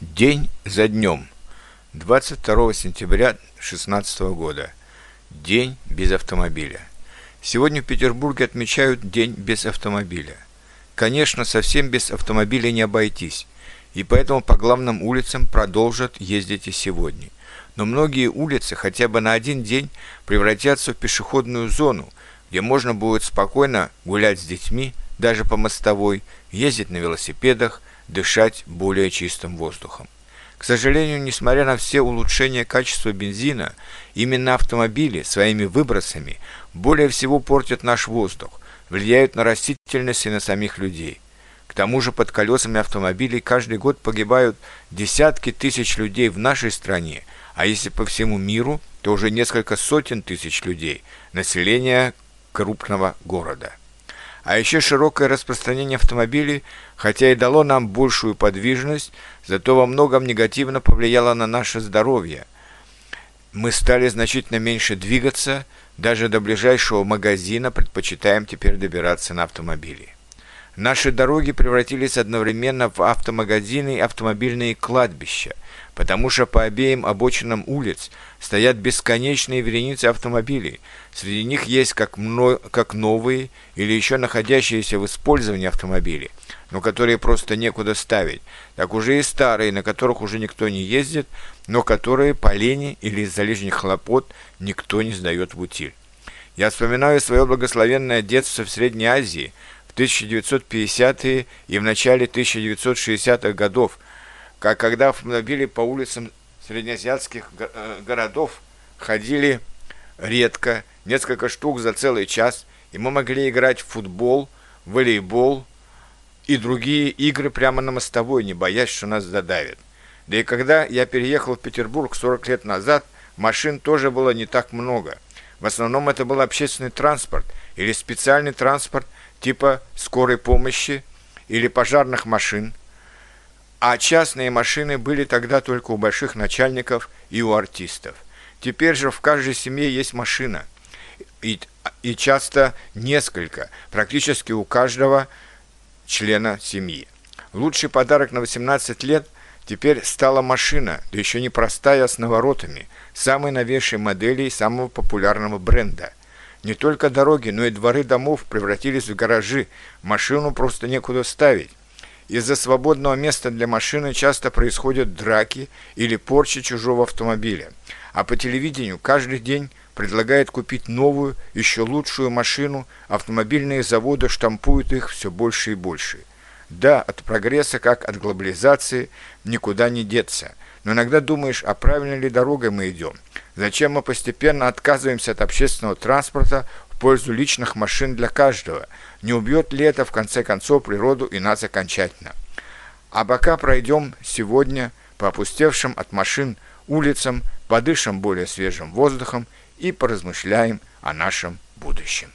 День за днем. 22 сентября 2016 года. День без автомобиля. Сегодня в Петербурге отмечают День без автомобиля. Конечно, совсем без автомобиля не обойтись, и поэтому по главным улицам продолжат ездить и сегодня. Но многие улицы хотя бы на один день превратятся в пешеходную зону, где можно будет спокойно гулять с детьми, даже по мостовой, ездить на велосипедах, дышать более чистым воздухом. К сожалению, несмотря на все улучшения качества бензина, именно автомобили своими выбросами более всего портят наш воздух, влияют на растительность и на самих людей. К тому же под колесами автомобилей каждый год погибают десятки тысяч людей в нашей стране, а если по всему миру, то уже несколько сотен тысяч людей, населения крупного города. А еще широкое распространение автомобилей, хотя и дало нам большую подвижность, зато во многом негативно повлияло на наше здоровье. Мы стали значительно меньше двигаться, даже до ближайшего магазина предпочитаем теперь добираться на автомобиле. Наши дороги превратились одновременно в автомагазины и автомобильные кладбища, потому что по обеим обочинам улиц стоят бесконечные вереницы автомобилей. Среди них есть как, мно... как новые или еще находящиеся в использовании автомобили, но которые просто некуда ставить, так уже и старые, на которых уже никто не ездит, но которые по лени или из-за лишних хлопот никто не сдает в утиль. Я вспоминаю свое благословенное детство в Средней Азии – 1950-е и в начале 1960-х годов, как когда автомобили по улицам среднеазиатских э, городов ходили редко, несколько штук за целый час, и мы могли играть в футбол, волейбол и другие игры прямо на мостовой, не боясь, что нас задавят. Да и когда я переехал в Петербург 40 лет назад, машин тоже было не так много. В основном это был общественный транспорт или специальный транспорт типа скорой помощи или пожарных машин, а частные машины были тогда только у больших начальников и у артистов. Теперь же в каждой семье есть машина, и, и часто несколько, практически у каждого члена семьи. Лучший подарок на 18 лет теперь стала машина, да еще не простая, а с наворотами, самой новейшей модели и самого популярного бренда. Не только дороги, но и дворы домов превратились в гаражи, машину просто некуда ставить. Из-за свободного места для машины часто происходят драки или порча чужого автомобиля. А по телевидению каждый день предлагает купить новую, еще лучшую машину, автомобильные заводы штампуют их все больше и больше. Да, от прогресса, как от глобализации, никуда не деться. Но иногда думаешь, а правильной ли дорогой мы идем? Зачем мы постепенно отказываемся от общественного транспорта в пользу личных машин для каждого? Не убьет ли это в конце концов природу и нас окончательно? А пока пройдем сегодня по опустевшим от машин улицам, подышим более свежим воздухом и поразмышляем о нашем будущем.